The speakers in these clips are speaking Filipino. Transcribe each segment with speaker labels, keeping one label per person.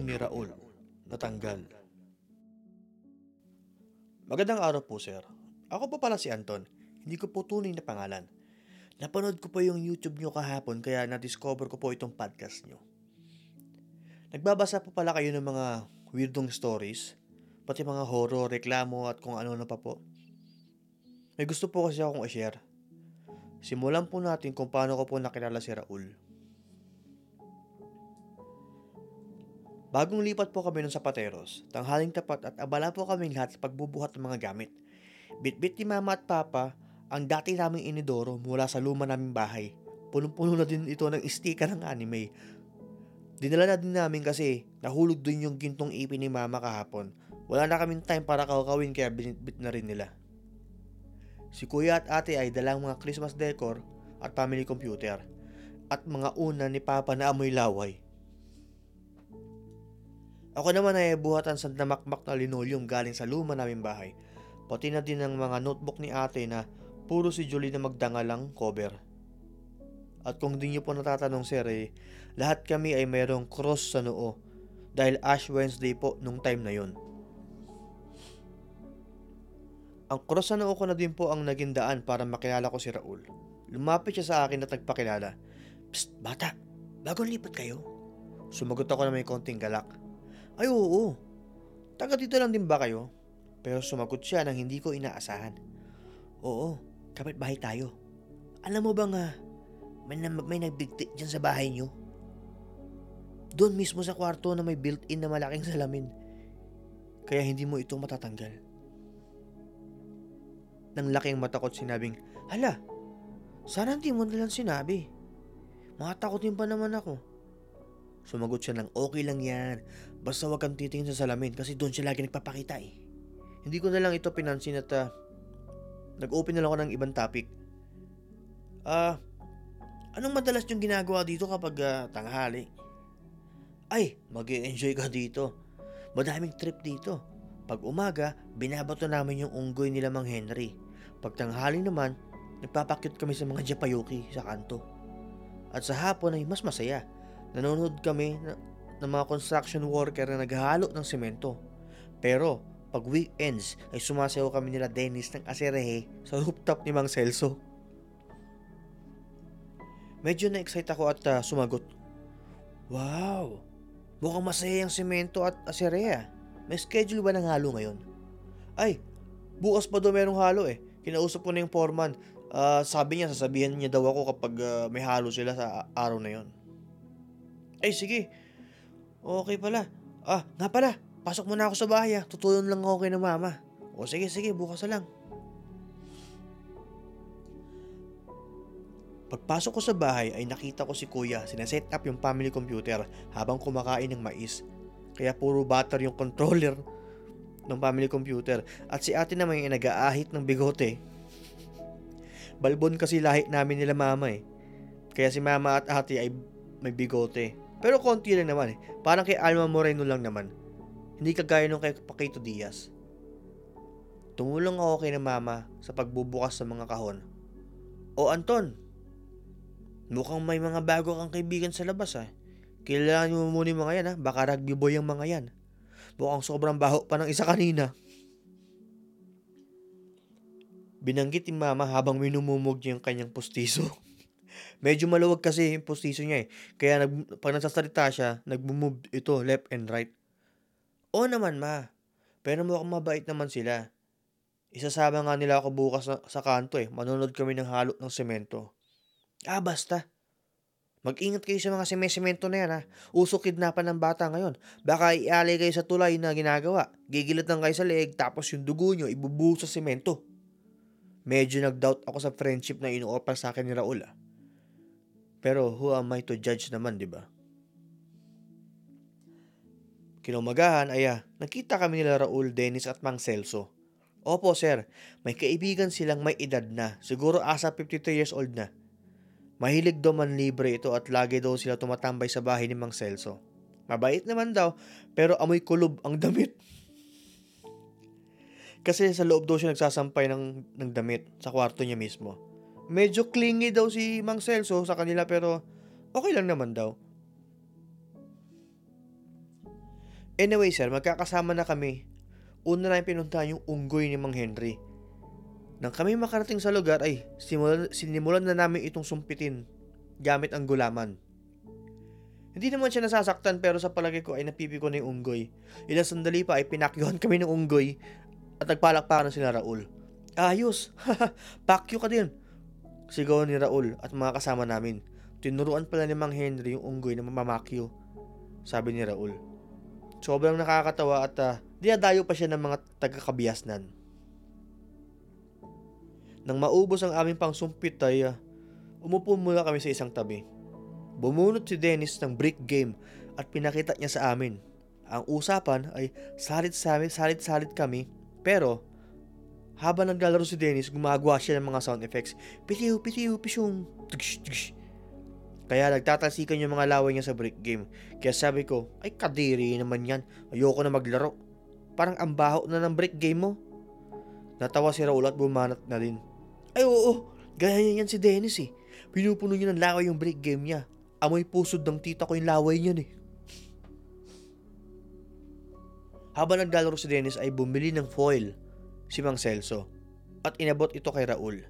Speaker 1: Cellphone ni Raul. Natanggal. Magandang araw po, sir. Ako po pala si Anton. Hindi ko po tunay na pangalan. Napanood ko po yung YouTube nyo kahapon kaya na-discover ko po itong podcast nyo. Nagbabasa po pala kayo ng mga weirdong stories, pati mga horror, reklamo at kung ano na pa po. May gusto po kasi akong i-share. Simulan po natin kung paano ko po nakilala si Raul. Bagong lipat po kami ng sapateros, tanghaling tapat at abala po kaming lahat sa pagbubuhat ng mga gamit. Bitbit ni mama at papa ang dati naming inidoro mula sa luma naming bahay. Punong-puno na din ito ng sticker ng anime. Dinala na din namin kasi nahulog din yung gintong ipin ni mama kahapon. Wala na kaming time para kakawin kaya binitbit na rin nila. Si kuya at ate ay dalang mga Christmas decor at family computer at mga una ni papa na amoy laway. Ako naman ay buhatan sa namakmak na linoleum galing sa luma naming bahay. Pati na din ang mga notebook ni ate na puro si Julie na magdangalang cover. At kung di nyo po natatanong sir eh, lahat kami ay mayroong cross sa noo dahil Ash Wednesday po nung time na yon. Ang cross sa noo ko na din po ang naging daan para makilala ko si Raul. Lumapit siya sa akin at nagpakilala. Psst, bata, bagong lipat kayo? Sumagot ako na may konting galak. Ay oo, taga dito lang din ba kayo? Pero sumagot siya nang hindi ko inaasahan. Oo, kapitbahay tayo. Alam mo ba nga, may, may nagbigti dyan sa bahay nyo? Doon mismo sa kwarto na may built-in na malaking salamin. Kaya hindi mo ito matatanggal. Nang laking matakot sinabing, Hala, sana hindi mo nalang sinabi. Makatakotin pa naman ako. Sumagot siya ng okay lang yan. Basta wag kang titingin sa salamin kasi doon siya lagi nagpapakita eh. Hindi ko na lang ito pinansin at uh, nag-open na lang ako ng ibang topic. Ah, uh, anong madalas yung ginagawa dito kapag uh, tanghali? Ay, mag enjoy ka dito. Madaming trip dito. Pag umaga, binabato namin yung unggoy nila Mang Henry. Pag tanghali naman, nagpapakyut kami sa mga japayuki sa kanto. At sa hapon ay mas masaya. Nanonood kami ng mga construction worker na naghahalo ng semento. Pero pag weekends ay sumasayaw kami nila Dennis ng aserehe sa rooftop ni Mang Celso. Medyo na-excite ako at uh, sumagot. Wow! Mukhang masaya yung semento at aserehe may schedule ba ng halo ngayon? Ay, bukas pa daw merong halo eh. Kinausap ko na yung foreman. Uh, sabi niya, sasabihan niya daw ako kapag uh, may halo sila sa araw na yon. Ay, sige. Okay pala. Ah, nga pala. Pasok muna ako sa bahay ah. Tutulong lang ako kay na mama. O sige, sige. Bukas na lang. Pagpasok ko sa bahay ay nakita ko si kuya sinaset up yung family computer habang kumakain ng mais kaya puro butter yung controller ng family computer. At si ate naman yung nag-aahit ng bigote. Balbon kasi lahi namin nila mama eh. Kaya si mama at ate ay may bigote. Pero konti lang naman eh. Parang kay Alma Moreno lang naman. Hindi kagaya nung kay Paquito Diaz. Tumulong ako kay na mama sa pagbubukas sa mga kahon. O Anton, mukhang may mga bago kang kaibigan sa labas ah. Kailangan mo muna yung mga yan ha. Baka rugby boy ang mga yan. Mukhang sobrang baho pa ng isa kanina. Binanggit ni mama habang minumumog niya yung kanyang pustiso. Medyo maluwag kasi yung pustiso niya eh. Kaya nag, pag nagsasalita siya, nagmumove ito left and right. Oo naman ma. Pero mukhang mabait naman sila. Isasama nga nila ako bukas sa, sa kanto eh. Manonood kami ng halo ng semento. Ah, basta. Mag-ingat kayo sa mga semesemento na yan ha. Uso kidnapan ng bata ngayon. Baka ialay kayo sa tulay na ginagawa. Gigilit lang kayo sa leeg tapos yung dugo nyo ibubuho sa semento. Medyo nag-doubt ako sa friendship na ino-offer sa akin ni Raul ah. Pero who am I to judge naman, di ba? Kinumagahan ay ah, nakita kami nila Raul, Dennis at Mang Celso. Opo sir, may kaibigan silang may edad na, siguro asa 52 years old na. Mahilig daw man libre ito at lagi daw sila tumatambay sa bahay ni Mang Celso. Mabait naman daw, pero amoy kulob ang damit. Kasi sa loob daw siya nagsasampay ng, ng damit sa kwarto niya mismo. Medyo clingy daw si Mang Celso sa kanila pero okay lang naman daw. Anyway sir, magkakasama na kami. Una na pinuntahan yung unggoy ni Mang Henry. Nang kami makarating sa lugar ay simulan, sinimulan na namin itong sumpitin gamit ang gulaman. Hindi naman siya nasasaktan pero sa palagay ko ay napipiko na yung unggoy. Ilang sandali pa ay pinakyuhan kami ng unggoy at nagpalakpakan na sila Raul. Ayos! Pakyo ka din! Sigaw ni Raul at mga kasama namin. Tinuruan pala ni Mang Henry yung unggoy na mamamakyo. Sabi ni Raul. Sobrang nakakatawa at uh, dinadayo pa siya ng mga taga-kabiyasnan. Nang maubos ang aming pangsumpit ay uh, umupo muna kami sa isang tabi. Bumunot si Dennis ng brick game at pinakita niya sa amin. Ang usapan ay salit-salit salit-salit kami pero habang naglalaro si Dennis gumagawa siya ng mga sound effects. Pitiw, pitiw, pisyong. Tugsh, tugsh. Kaya nagtatalsikan yung mga laway niya sa brick game. Kaya sabi ko, ay kadiri naman yan. Ayoko na maglaro. Parang ang baho na ng brick game mo. Natawa si Raul at bumanat na din. Ay oo, gaya niya yan si Dennis eh. Pinupuno niya ng laway yung brick game niya. Amoy pusod ng tita ko yung laway niyan eh. Habang naglalaro si Dennis ay bumili ng foil si Mang Celso at inabot ito kay Raul.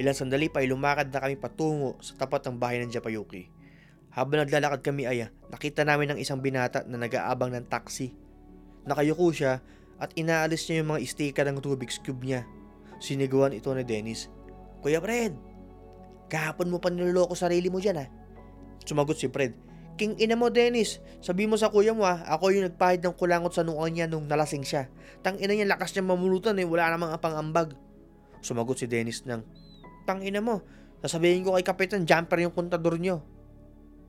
Speaker 1: Ilang sandali pa ay lumakad na kami patungo sa tapat ng bahay ng Japayuki. Habang naglalakad kami ay nakita namin ng isang binata na nag-aabang ng taxi. Nakayuko siya at inaalis niya yung mga sticker ng Rubik's Cube niya. Siniguan ito ni Dennis. Kuya Fred, kahapon mo pa niloloko sarili mo dyan ha. Sumagot si Fred. King ina mo Dennis, sabi mo sa kuya mo ha, ako yung nagpahid ng kulangot sa noo niya nung nalasing siya. Tang ina niya lakas niya mamulutan eh, wala namang apang-ambag. Sumagot si Dennis ng, Tang ina mo, sasabihin ko kay Kapitan Jumper yung kontador niyo.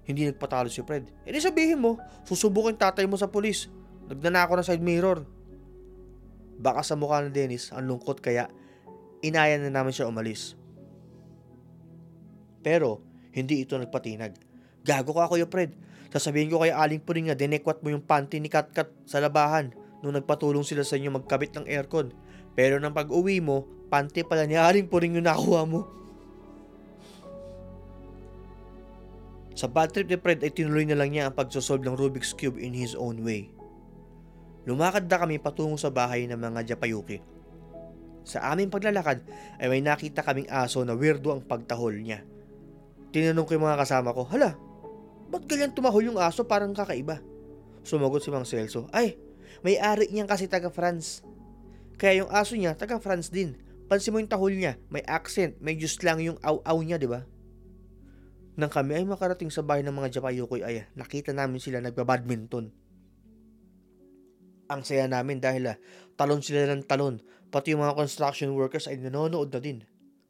Speaker 1: Hindi nagpatalo si Fred. E sabihin mo, susubukin tatay mo sa pulis. Nagnanako ng side mirror. Baka sa mukha ni Dennis ang lungkot kaya inaya na namin siya umalis. Pero hindi ito nagpatinag. Gago ka Kuya Fred. Sasabihin ko kay Aling Puring na dinekwat mo yung panty ni Katkat sa labahan nung nagpatulong sila sa inyo magkabit ng aircon. Pero nang pag-uwi mo, panty pala ni Aling Puring yung nakuha mo. Sa bad trip ni Fred ay tinuloy na lang niya ang pagsosolve ng Rubik's Cube in his own way. Lumakad na kami patungo sa bahay ng mga Japayuki. Sa aming paglalakad ay may nakita kaming aso na weirdo ang pagtahol niya. Tinanong ko yung mga kasama ko, Hala, ba't ganyan tumahol yung aso parang kakaiba? Sumagot si Mang Celso, Ay, may ari niyan kasi taga France. Kaya yung aso niya taga France din. Pansin mo yung tahol niya, may accent, may just lang yung aw-aw niya, di ba? Nang kami ay makarating sa bahay ng mga Japayukoy ay nakita namin sila nagbabadminton. Ang saya namin dahil ah, talon sila ng talon, pati yung mga construction workers ay nanonood na din.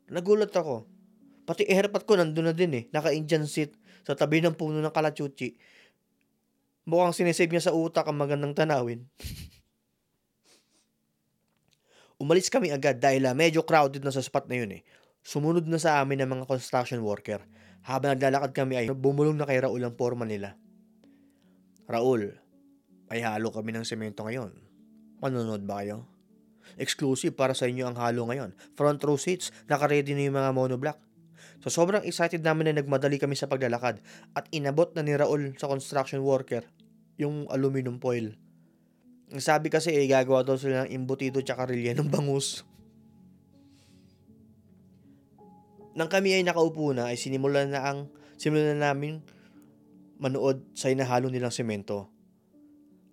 Speaker 1: Nagulat ako. Pati airpot ko nandun na din eh, naka-Indian seat sa tabi ng puno ng kalachuchi. Mukhang sinisave niya sa utak ang magandang tanawin. Umalis kami agad dahil uh, medyo crowded na sa spot na yun eh. Sumunod na sa amin ng mga construction worker. Habang naglalakad kami ay bumulong na kay Raul ang forma nila. Raul, ay halo kami ng semento ngayon. Manonood ba kayo? Exclusive para sa inyo ang halo ngayon. Front row seats, nakaready na yung mga monoblock. So sobrang excited namin na nagmadali kami sa paglalakad at inabot na ni Raul sa construction worker yung aluminum foil. Ang sabi kasi eh, gagawa daw sila ng imbutido tsaka rilya ng bangus. Nang kami ay nakaupo na ay sinimulan na ang simulan na namin manood sa inahalo nilang semento.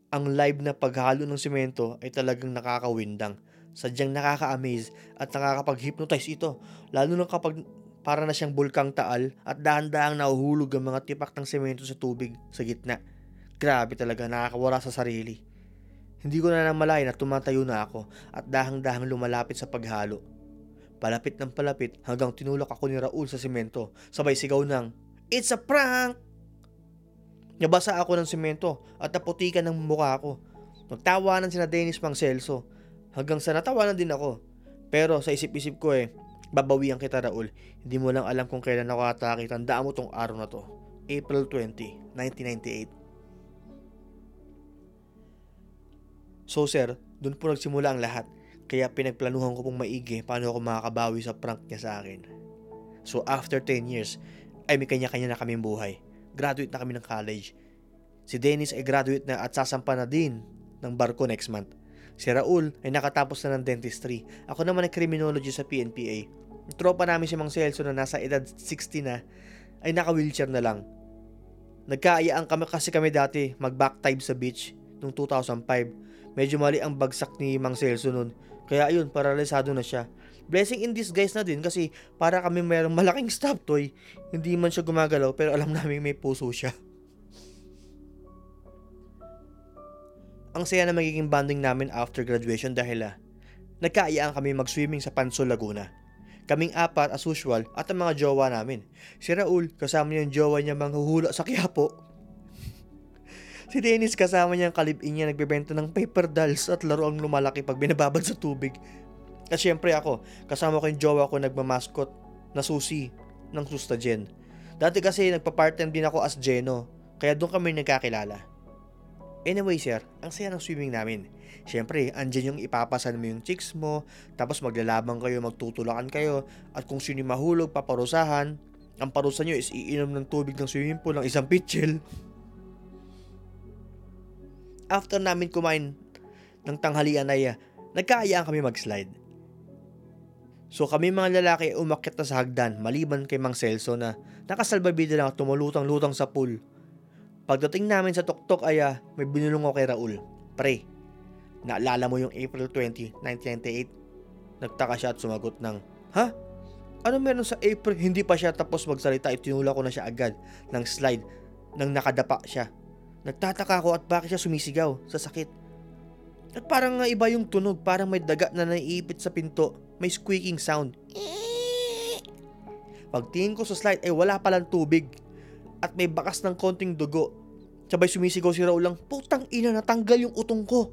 Speaker 1: Ang live na paghalo ng semento ay talagang nakakawindang. Sadyang nakaka-amaze at nakakapag-hypnotize ito. Lalo na kapag para na siyang bulkang taal at dahan-dahang nahuhulog ang mga tipak ng semento sa tubig sa gitna. Grabe talaga, nakakawala sa sarili. Hindi ko na namalayan na tumatayo na ako at dahang-dahang lumalapit sa paghalo. Palapit ng palapit hanggang tinulak ako ni Raul sa semento. Sabay sigaw ng, It's a prank! Nabasa ako ng semento at naputikan ng mukha ko. Nagtawanan sina Dennis pang Celso. Hanggang sa natawanan din ako. Pero sa isip-isip ko eh, babawian kita Raul. Hindi mo lang alam kung kailan ako atake. Tandaan mo tong araw na to. April 20, 1998. So sir, doon po nagsimula ang lahat. Kaya pinagplanuhan ko pong maigi paano ako makakabawi sa prank niya sa akin. So after 10 years, ay may kanya-kanya na kaming buhay. Graduate na kami ng college. Si Dennis ay graduate na at sasampa na din ng barko next month. Si Raul ay nakatapos na ng dentistry. Ako naman ay criminology sa PNPA. Tropa namin si Mang Celso na nasa edad 60 na ay naka-wheelchair na lang. Nagkaayaan kami kasi kami dati mag-back time sa beach noong 2005. Medyo mali ang bagsak ni Mang Celso noon. Kaya ayun, paralisado na siya. Blessing in disguise na din kasi para kami mayroong malaking stop toy. Hindi man siya gumagalaw pero alam namin may puso siya. Ang saya na magiging bonding namin after graduation dahil ah, nagkaayaan kami mag-swimming sa Pansol, Laguna. Kaming apat as usual at ang mga jowa namin. Si Raul, kasama niya yung jowa niya manghuhula sa Quiapo. si Dennis kasama niya ang kalibin niya nagbebenta ng paper dolls at laruang lumalaki pag binababad sa tubig. At syempre ako, kasama ko yung jowa ko nagmamaskot na susi ng Susta Jen. Dati kasi nagpa-part-time din ako as Jeno, kaya doon kami nagkakilala. Anyway sir, ang saya ng swimming namin. Siyempre, andyan yung ipapasan mo yung chicks mo, tapos maglalabang kayo, magtutulakan kayo, at kung sino mahulog, paparusahan. Ang parusa nyo is iinom ng tubig ng swimming pool ng isang pitchel. After namin kumain ng tanghalian ay uh, nagkaayaan kami mag-slide. So kami mga lalaki umakyat na sa hagdan maliban kay Mang Celso na nakasalbabida lang at tumulutang-lutang sa pool. Pagdating namin sa tuktok ay uh, may binulong ko kay Raul. Pre, naalala mo yung April 20, 1998? Nagtaka siya at sumagot ng, Ha? Ano meron sa April? Hindi pa siya tapos magsalita, itinula ko na siya agad ng slide nang nakadapa siya. Nagtataka ako at bakit siya sumisigaw sa sakit. At parang nga iba yung tunog, parang may daga na naiipit sa pinto, may squeaking sound. Pagtingin ko sa slide ay wala palang tubig at may bakas ng konting dugo. Sabay sumisigaw si Raul lang, putang ina natanggal yung utong ko.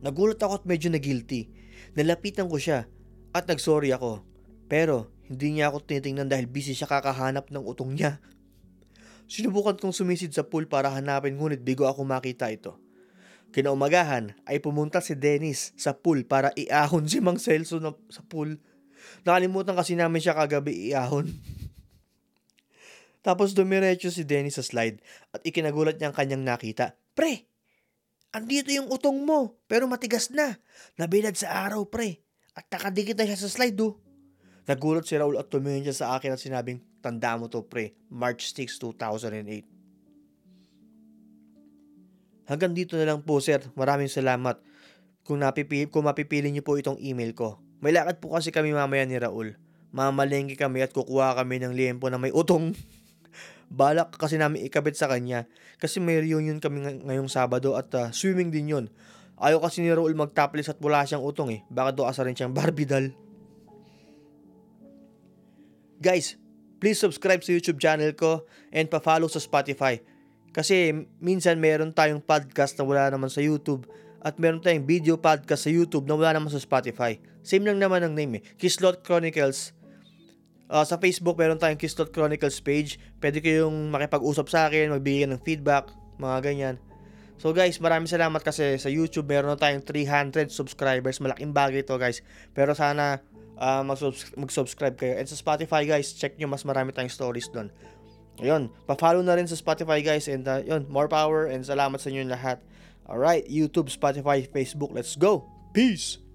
Speaker 1: Nagulat ako at medyo na guilty. Nalapitan ko siya at nagsorry ako. Pero hindi niya ako tinitingnan dahil busy siya kakahanap ng utong niya. Sinubukan kong sumisid sa pool para hanapin ngunit bigo ako makita ito. Kinaumagahan ay pumunta si Dennis sa pool para iahon si Mang Celso na, sa pool. Nakalimutan kasi namin siya kagabi iahon. Tapos dumiretso si Dennis sa slide at ikinagulat niya ang kanyang nakita. Pre, andito yung utong mo pero matigas na. Nabilad sa araw pre at nakadikit na siya sa slide do. Nagulat si Raul at tumingin siya sa akin at sinabing, tanda mo to pre, March 6, 2008. Hanggang dito na lang po sir, maraming salamat. Kung, napipili, kung mapipili niyo po itong email ko. May lakad po kasi kami mamaya ni Raul. Mamalengke kami at kukuha kami ng liempo na may utong. Balak kasi namin ikabit sa kanya kasi may reunion kami ng- ngayong Sabado at ah, swimming din yon. Ayaw kasi ni Raul mag-topless at wala siyang utong eh. Baka doon asa rin siyang Barbie doll. Guys, please subscribe sa YouTube channel ko and pa-follow sa Spotify. Kasi minsan meron tayong podcast na wala naman sa YouTube at meron tayong video podcast sa YouTube na wala naman sa Spotify. Same lang naman ang name eh. Kislot Chronicles. Ah, sa Facebook meron tayong Kislot Chronicles page. Pwede kayong makipag-usap sa akin, magbigay ng feedback, mga ganyan. So guys, maraming salamat kasi sa YouTube meron na tayong 300 subscribers. Malaking bagay to guys. Pero sana mag-subs- mag-subscribe kayo. And sa Spotify guys, check nyo mas marami tayong stories doon. Ayun, pa-follow na rin sa Spotify guys and uh, yun, more power and salamat sa inyo lahat. Alright, YouTube, Spotify, Facebook, let's go. Peace!